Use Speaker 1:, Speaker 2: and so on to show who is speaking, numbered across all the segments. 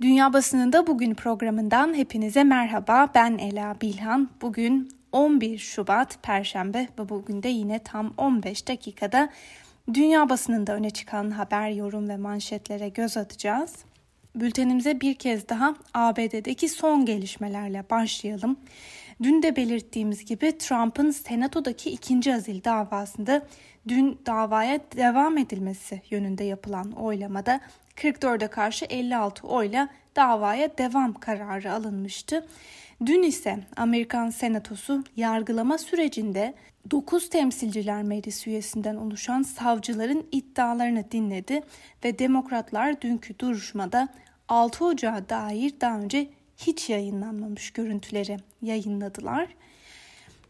Speaker 1: Dünya Basınında Bugün programından hepinize merhaba. Ben Ela Bilhan. Bugün 11 Şubat Perşembe ve bugün de yine tam 15 dakikada dünya basınında öne çıkan haber, yorum ve manşetlere göz atacağız. Bültenimize bir kez daha ABD'deki son gelişmelerle başlayalım. Dün de belirttiğimiz gibi Trump'ın senatodaki ikinci azil davasında dün davaya devam edilmesi yönünde yapılan oylamada 44'e karşı 56 oyla davaya devam kararı alınmıştı. Dün ise Amerikan Senatosu yargılama sürecinde 9 temsilciler meclisi üyesinden oluşan savcıların iddialarını dinledi ve demokratlar dünkü duruşmada 6 Ocağı dair daha önce hiç yayınlanmamış görüntüleri yayınladılar.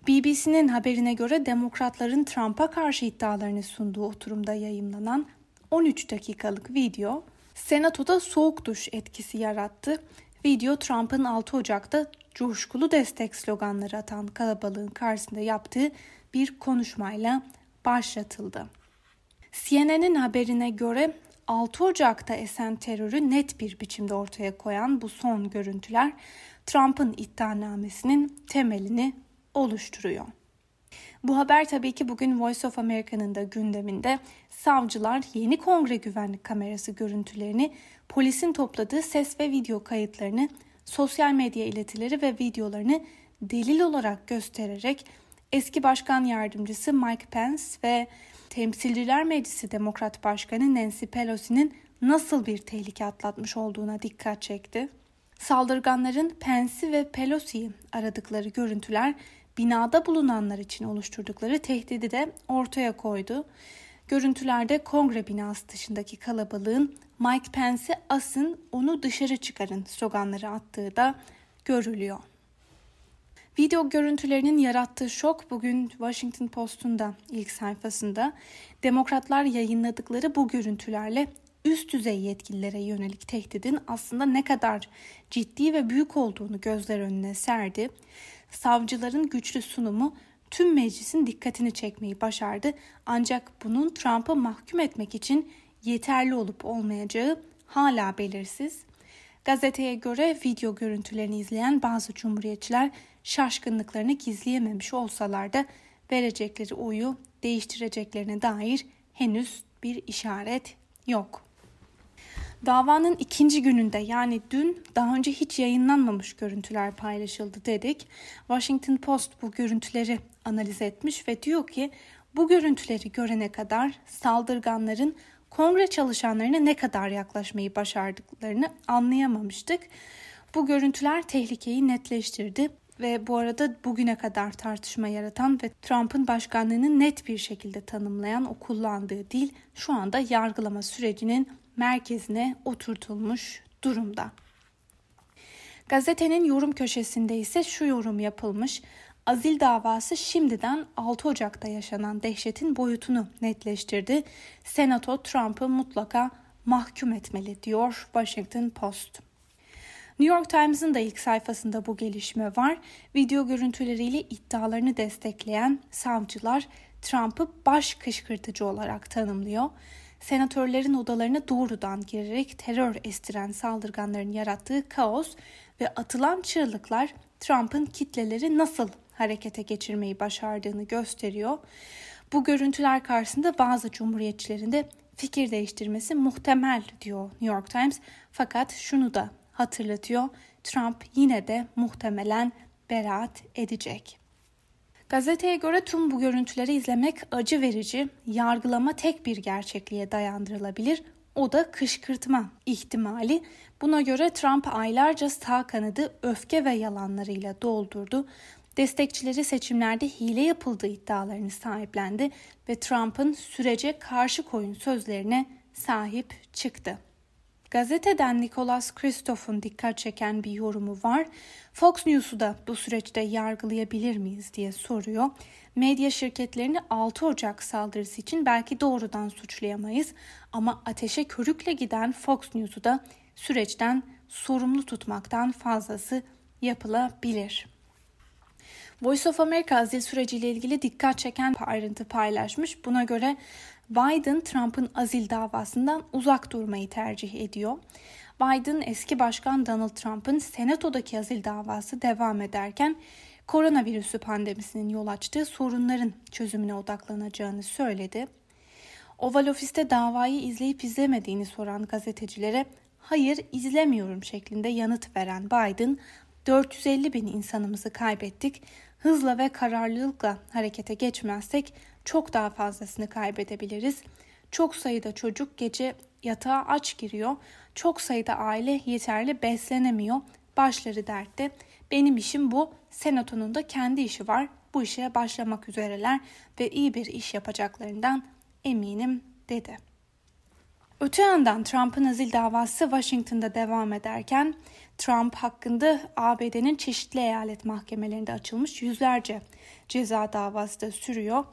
Speaker 1: BBC'nin haberine göre demokratların Trump'a karşı iddialarını sunduğu oturumda yayınlanan 13 dakikalık video Senatoda soğuk duş etkisi yarattı. Video Trump'ın 6 Ocak'ta coşkulu destek sloganları atan kalabalığın karşısında yaptığı bir konuşmayla başlatıldı. CNN'in haberine göre 6 Ocak'ta esen terörü net bir biçimde ortaya koyan bu son görüntüler Trump'ın iddianamesinin temelini oluşturuyor. Bu haber tabii ki bugün Voice of America'nın da gündeminde savcılar yeni kongre güvenlik kamerası görüntülerini, polisin topladığı ses ve video kayıtlarını, sosyal medya iletileri ve videolarını delil olarak göstererek eski başkan yardımcısı Mike Pence ve Temsilciler Meclisi Demokrat Başkanı Nancy Pelosi'nin nasıl bir tehlike atlatmış olduğuna dikkat çekti. Saldırganların Pence'i ve Pelosi'yi aradıkları görüntüler binada bulunanlar için oluşturdukları tehdidi de ortaya koydu. Görüntülerde kongre binası dışındaki kalabalığın Mike Pence'i asın onu dışarı çıkarın sloganları attığı da görülüyor. Video görüntülerinin yarattığı şok bugün Washington Post'un da ilk sayfasında demokratlar yayınladıkları bu görüntülerle üst düzey yetkililere yönelik tehdidin aslında ne kadar ciddi ve büyük olduğunu gözler önüne serdi. Savcıların güçlü sunumu tüm meclisin dikkatini çekmeyi başardı. Ancak bunun Trump'ı mahkum etmek için yeterli olup olmayacağı hala belirsiz. Gazeteye göre video görüntülerini izleyen bazı cumhuriyetçiler şaşkınlıklarını gizleyememiş olsalar da verecekleri oyu değiştireceklerine dair henüz bir işaret yok. Davanın ikinci gününde yani dün daha önce hiç yayınlanmamış görüntüler paylaşıldı dedik. Washington Post bu görüntüleri analiz etmiş ve diyor ki bu görüntüleri görene kadar saldırganların kongre çalışanlarına ne kadar yaklaşmayı başardıklarını anlayamamıştık. Bu görüntüler tehlikeyi netleştirdi ve bu arada bugüne kadar tartışma yaratan ve Trump'ın başkanlığını net bir şekilde tanımlayan o kullandığı dil şu anda yargılama sürecinin merkezine oturtulmuş durumda. Gazetenin yorum köşesinde ise şu yorum yapılmış. Azil davası şimdiden 6 Ocak'ta yaşanan dehşetin boyutunu netleştirdi. Senato Trump'ı mutlaka mahkum etmeli diyor Washington Post. New York Times'ın da ilk sayfasında bu gelişme var. Video görüntüleriyle iddialarını destekleyen savcılar Trump'ı baş kışkırtıcı olarak tanımlıyor senatörlerin odalarına doğrudan girerek terör estiren saldırganların yarattığı kaos ve atılan çığlıklar Trump'ın kitleleri nasıl harekete geçirmeyi başardığını gösteriyor. Bu görüntüler karşısında bazı cumhuriyetçilerin de fikir değiştirmesi muhtemel diyor New York Times. Fakat şunu da hatırlatıyor. Trump yine de muhtemelen beraat edecek. Gazeteye göre tüm bu görüntüleri izlemek acı verici, yargılama tek bir gerçekliğe dayandırılabilir. O da kışkırtma ihtimali. Buna göre Trump aylarca sağ kanadı öfke ve yalanlarıyla doldurdu. Destekçileri seçimlerde hile yapıldığı iddialarını sahiplendi ve Trump'ın sürece karşı koyun sözlerine sahip çıktı. Gazeteden Nicholas Christoph'un dikkat çeken bir yorumu var. Fox News'u da bu süreçte yargılayabilir miyiz diye soruyor. Medya şirketlerini 6 Ocak saldırısı için belki doğrudan suçlayamayız ama ateşe körükle giden Fox News'u da süreçten sorumlu tutmaktan fazlası yapılabilir. Voice of America azil süreciyle ilgili dikkat çeken ayrıntı paylaşmış. Buna göre Biden Trump'ın azil davasından uzak durmayı tercih ediyor. Biden eski başkan Donald Trump'ın senatodaki azil davası devam ederken koronavirüsü pandemisinin yol açtığı sorunların çözümüne odaklanacağını söyledi. Oval Ofis'te davayı izleyip izlemediğini soran gazetecilere hayır izlemiyorum şeklinde yanıt veren Biden 450 bin insanımızı kaybettik. Hızla ve kararlılıkla harekete geçmezsek çok daha fazlasını kaybedebiliriz. Çok sayıda çocuk gece yatağa aç giriyor. Çok sayıda aile yeterli beslenemiyor. Başları dertte. Benim işim bu. Senatonun da kendi işi var. Bu işe başlamak üzereler ve iyi bir iş yapacaklarından eminim dedi. Öte yandan Trump'ın azil davası Washington'da devam ederken Trump hakkında ABD'nin çeşitli eyalet mahkemelerinde açılmış yüzlerce ceza davası da sürüyor.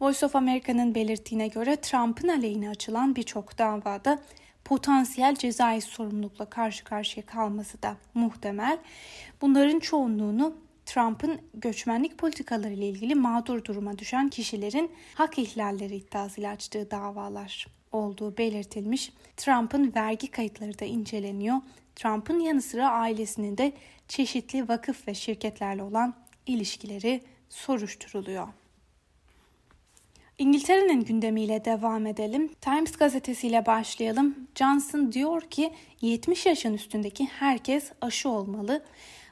Speaker 1: Voice of America'nın belirttiğine göre Trump'ın aleyhine açılan birçok davada potansiyel cezai sorumlulukla karşı karşıya kalması da muhtemel. Bunların çoğunluğunu Trump'ın göçmenlik politikaları ile ilgili mağdur duruma düşen kişilerin hak ihlalleri iddiasıyla açtığı davalar olduğu belirtilmiş. Trump'ın vergi kayıtları da inceleniyor. Trump'ın yanı sıra ailesinin de çeşitli vakıf ve şirketlerle olan ilişkileri soruşturuluyor. İngiltere'nin gündemiyle devam edelim. Times gazetesiyle başlayalım. Johnson diyor ki 70 yaşın üstündeki herkes aşı olmalı.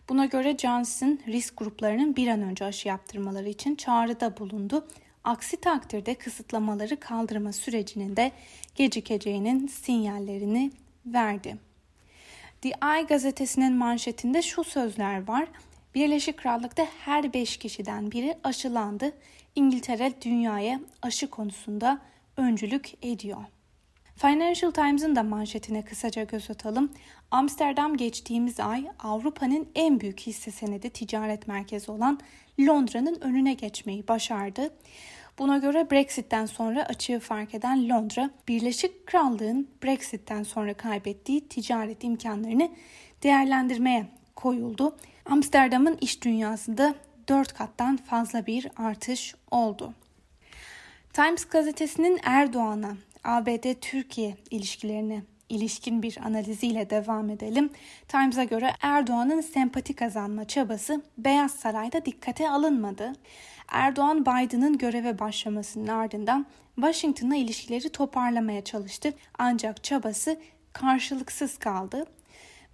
Speaker 1: Buna göre Johnson risk gruplarının bir an önce aşı yaptırmaları için çağrıda bulundu. Aksi takdirde kısıtlamaları kaldırma sürecinin de gecikeceğinin sinyallerini verdi. The Eye gazetesinin manşetinde şu sözler var. Birleşik Krallık'ta her 5 kişiden biri aşılandı. İngiltere dünyaya aşı konusunda öncülük ediyor. Financial Times'ın da manşetine kısaca göz atalım. Amsterdam geçtiğimiz ay Avrupa'nın en büyük hisse senedi ticaret merkezi olan Londra'nın önüne geçmeyi başardı. Buna göre Brexit'ten sonra açığı fark eden Londra, Birleşik Krallığın Brexit'ten sonra kaybettiği ticaret imkanlarını değerlendirmeye koyuldu. Amsterdam'ın iş dünyasında 4 kattan fazla bir artış oldu. Times gazetesinin Erdoğan'a ABD-Türkiye ilişkilerine ilişkin bir analiziyle devam edelim. Times'a göre Erdoğan'ın sempati kazanma çabası Beyaz Saray'da dikkate alınmadı. Erdoğan Biden'ın göreve başlamasının ardından Washington'la ilişkileri toparlamaya çalıştı ancak çabası karşılıksız kaldı.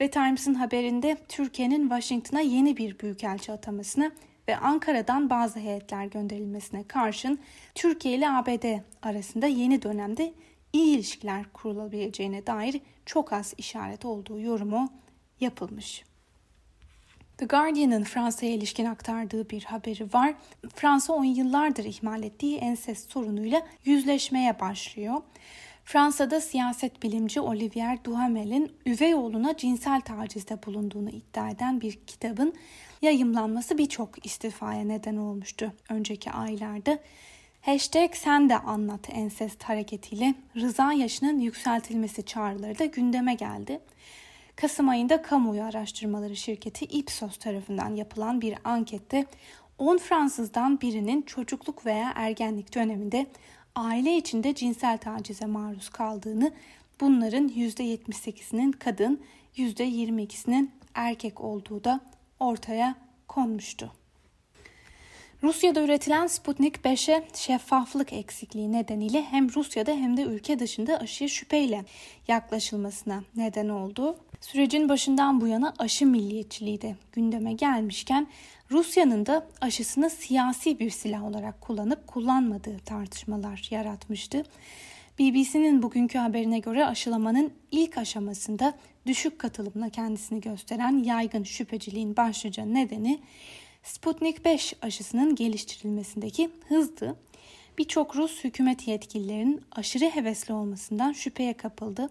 Speaker 1: Ve Times'ın haberinde Türkiye'nin Washington'a yeni bir büyükelçi atamasını ve Ankara'dan bazı heyetler gönderilmesine karşın Türkiye ile ABD arasında yeni dönemde iyi ilişkiler kurulabileceğine dair çok az işaret olduğu yorumu yapılmış. The Guardian'ın Fransa'ya ilişkin aktardığı bir haberi var. Fransa on yıllardır ihmal ettiği ensest sorunuyla yüzleşmeye başlıyor. Fransa'da siyaset bilimci Olivier Duhamel'in üvey oğluna cinsel tacizde bulunduğunu iddia eden bir kitabın yayımlanması birçok istifaya neden olmuştu önceki aylarda. Hashtag sen de anlat ensest hareketiyle rıza yaşının yükseltilmesi çağrıları da gündeme geldi. Kasım ayında kamuoyu araştırmaları şirketi Ipsos tarafından yapılan bir ankette 10 Fransızdan birinin çocukluk veya ergenlik döneminde aile içinde cinsel tacize maruz kaldığını, bunların %78'inin kadın, %22'sinin erkek olduğu da ortaya konmuştu. Rusya'da üretilen Sputnik 5'e şeffaflık eksikliği nedeniyle hem Rusya'da hem de ülke dışında aşıya şüpheyle yaklaşılmasına neden oldu. Sürecin başından bu yana aşı milliyetçiliği de gündeme gelmişken Rusya'nın da aşısını siyasi bir silah olarak kullanıp kullanmadığı tartışmalar yaratmıştı. BBC'nin bugünkü haberine göre aşılamanın ilk aşamasında düşük katılımla kendisini gösteren yaygın şüpheciliğin başlıca nedeni Sputnik 5 aşısının geliştirilmesindeki hızdı. Birçok Rus hükümet yetkililerinin aşırı hevesli olmasından şüpheye kapıldı.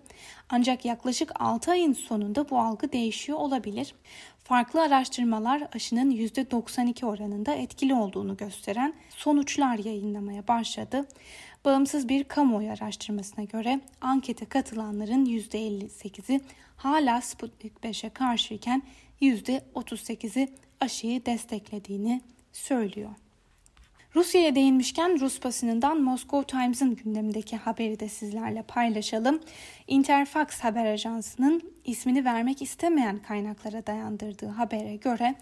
Speaker 1: Ancak yaklaşık 6 ayın sonunda bu algı değişiyor olabilir. Farklı araştırmalar aşının %92 oranında etkili olduğunu gösteren sonuçlar yayınlamaya başladı. Bağımsız bir kamuoyu araştırmasına göre ankete katılanların %58'i hala Sputnik 5'e karşıyken %38'i aşıyı desteklediğini söylüyor. Rusya'ya değinmişken Rus basınından Moscow Times'ın gündemindeki haberi de sizlerle paylaşalım. Interfax haber ajansının ismini vermek istemeyen kaynaklara dayandırdığı habere göre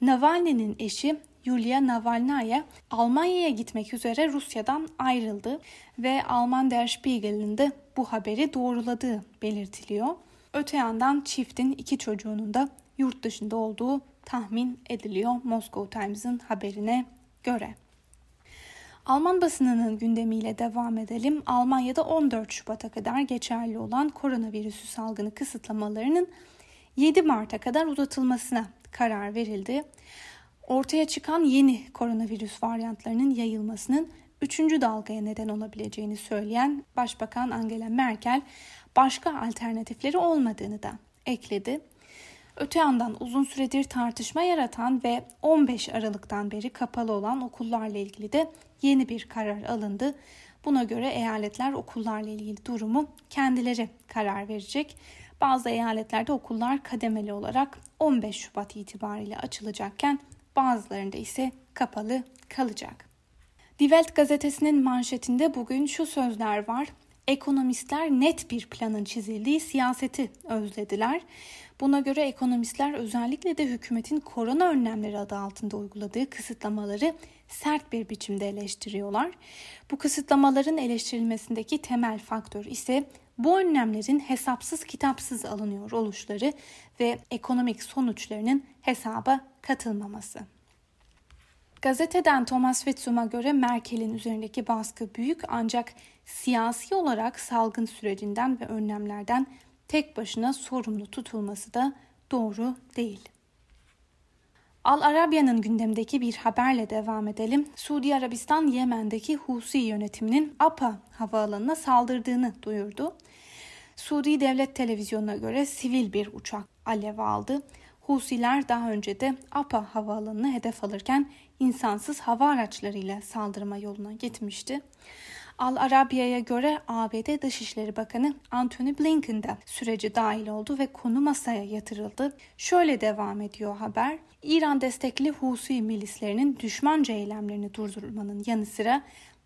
Speaker 1: Navalny'nin eşi Yulia Navalnaya Almanya'ya gitmek üzere Rusya'dan ayrıldı ve Alman Der Spiegel'in de bu haberi doğruladığı belirtiliyor. Öte yandan çiftin iki çocuğunun da yurt dışında olduğu tahmin ediliyor Moscow Times'ın haberine göre. Alman basınının gündemiyle devam edelim. Almanya'da 14 Şubat'a kadar geçerli olan koronavirüsü salgını kısıtlamalarının 7 Mart'a kadar uzatılmasına karar verildi. Ortaya çıkan yeni koronavirüs varyantlarının yayılmasının 3. dalgaya neden olabileceğini söyleyen Başbakan Angela Merkel başka alternatifleri olmadığını da ekledi. Öte yandan uzun süredir tartışma yaratan ve 15 Aralık'tan beri kapalı olan okullarla ilgili de yeni bir karar alındı. Buna göre eyaletler okullarla ilgili durumu kendileri karar verecek. Bazı eyaletlerde okullar kademeli olarak 15 Şubat itibariyle açılacakken bazılarında ise kapalı kalacak. Die Welt gazetesinin manşetinde bugün şu sözler var. Ekonomistler net bir planın çizildiği siyaseti özlediler. Buna göre ekonomistler özellikle de hükümetin korona önlemleri adı altında uyguladığı kısıtlamaları sert bir biçimde eleştiriyorlar. Bu kısıtlamaların eleştirilmesindeki temel faktör ise bu önlemlerin hesapsız kitapsız alınıyor oluşları ve ekonomik sonuçlarının hesaba katılmaması. Gazeteden Thomas Witzum'a göre Merkel'in üzerindeki baskı büyük ancak siyasi olarak salgın sürecinden ve önlemlerden tek başına sorumlu tutulması da doğru değil. Al Arabya'nın gündemdeki bir haberle devam edelim. Suudi Arabistan Yemen'deki Husi yönetiminin APA havaalanına saldırdığını duyurdu. Suudi Devlet Televizyonu'na göre sivil bir uçak alev aldı. Husiler daha önce de APA havaalanını hedef alırken insansız hava araçlarıyla saldırma yoluna gitmişti. Al Arabiya'ya göre ABD Dışişleri Bakanı Antony Blinken de sürece dahil oldu ve konu masaya yatırıldı. Şöyle devam ediyor haber. İran destekli Husi milislerinin düşmanca eylemlerini durdurmanın yanı sıra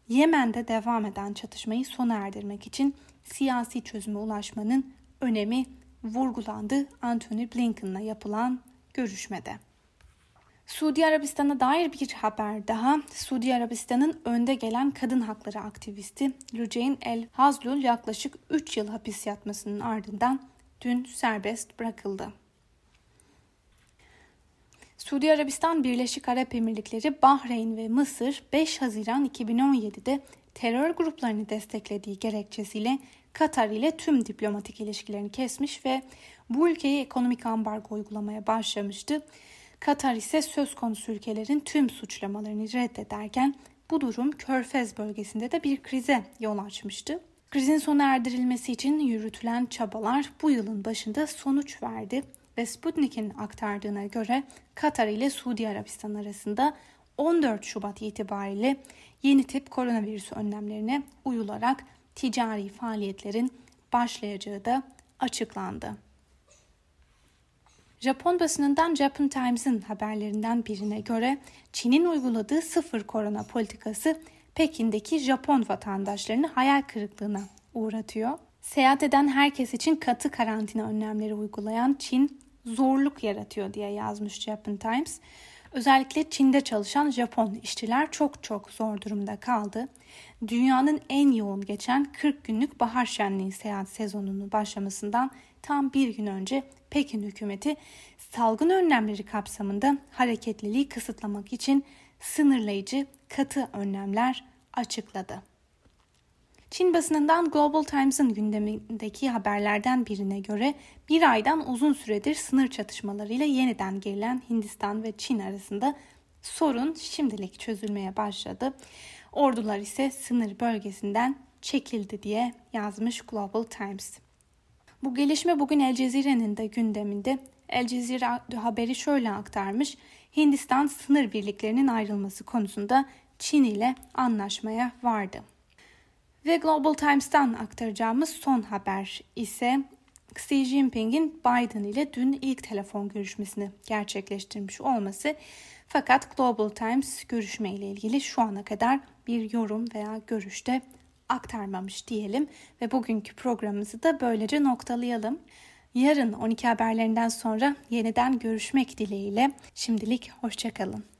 Speaker 1: Yemen'de devam eden çatışmayı sona erdirmek için siyasi çözüme ulaşmanın önemi vurgulandı Antony Blinken'la yapılan görüşmede. Suudi Arabistan'a dair bir haber daha. Suudi Arabistan'ın önde gelen kadın hakları aktivisti Luceyn El Hazlul yaklaşık 3 yıl hapis yatmasının ardından dün serbest bırakıldı. Suudi Arabistan, Birleşik Arap Emirlikleri, Bahreyn ve Mısır 5 Haziran 2017'de terör gruplarını desteklediği gerekçesiyle Katar ile tüm diplomatik ilişkilerini kesmiş ve bu ülkeye ekonomik ambargo uygulamaya başlamıştı. Katar ise söz konusu ülkelerin tüm suçlamalarını reddederken bu durum Körfez bölgesinde de bir krize yol açmıştı. Krizin sona erdirilmesi için yürütülen çabalar bu yılın başında sonuç verdi ve Sputnik'in aktardığına göre Katar ile Suudi Arabistan arasında 14 Şubat itibariyle yeni tip koronavirüs önlemlerine uyularak ticari faaliyetlerin başlayacağı da açıklandı. Japon basınından Japan Times'ın haberlerinden birine göre Çin'in uyguladığı sıfır korona politikası Pekin'deki Japon vatandaşlarını hayal kırıklığına uğratıyor. Seyahat eden herkes için katı karantina önlemleri uygulayan Çin zorluk yaratıyor diye yazmış Japan Times. Özellikle Çin'de çalışan Japon işçiler çok çok zor durumda kaldı. Dünyanın en yoğun geçen 40 günlük bahar şenliği seyahat sezonunun başlamasından tam bir gün önce Pekin hükümeti salgın önlemleri kapsamında hareketliliği kısıtlamak için sınırlayıcı katı önlemler açıkladı. Çin basınından Global Times'ın gündemindeki haberlerden birine göre bir aydan uzun süredir sınır çatışmalarıyla yeniden gerilen Hindistan ve Çin arasında sorun şimdilik çözülmeye başladı. Ordular ise sınır bölgesinden çekildi diye yazmış Global Times. Bu gelişme bugün El Cezire'nin de gündeminde. El Cezire haberi şöyle aktarmış. Hindistan sınır birliklerinin ayrılması konusunda Çin ile anlaşmaya vardı. Ve Global Times'tan aktaracağımız son haber ise Xi Jinping'in Biden ile dün ilk telefon görüşmesini gerçekleştirmiş olması fakat Global Times görüşme ile ilgili şu ana kadar bir yorum veya görüşte aktarmamış diyelim ve bugünkü programımızı da böylece noktalayalım. Yarın 12 haberlerinden sonra yeniden görüşmek dileğiyle şimdilik hoşçakalın.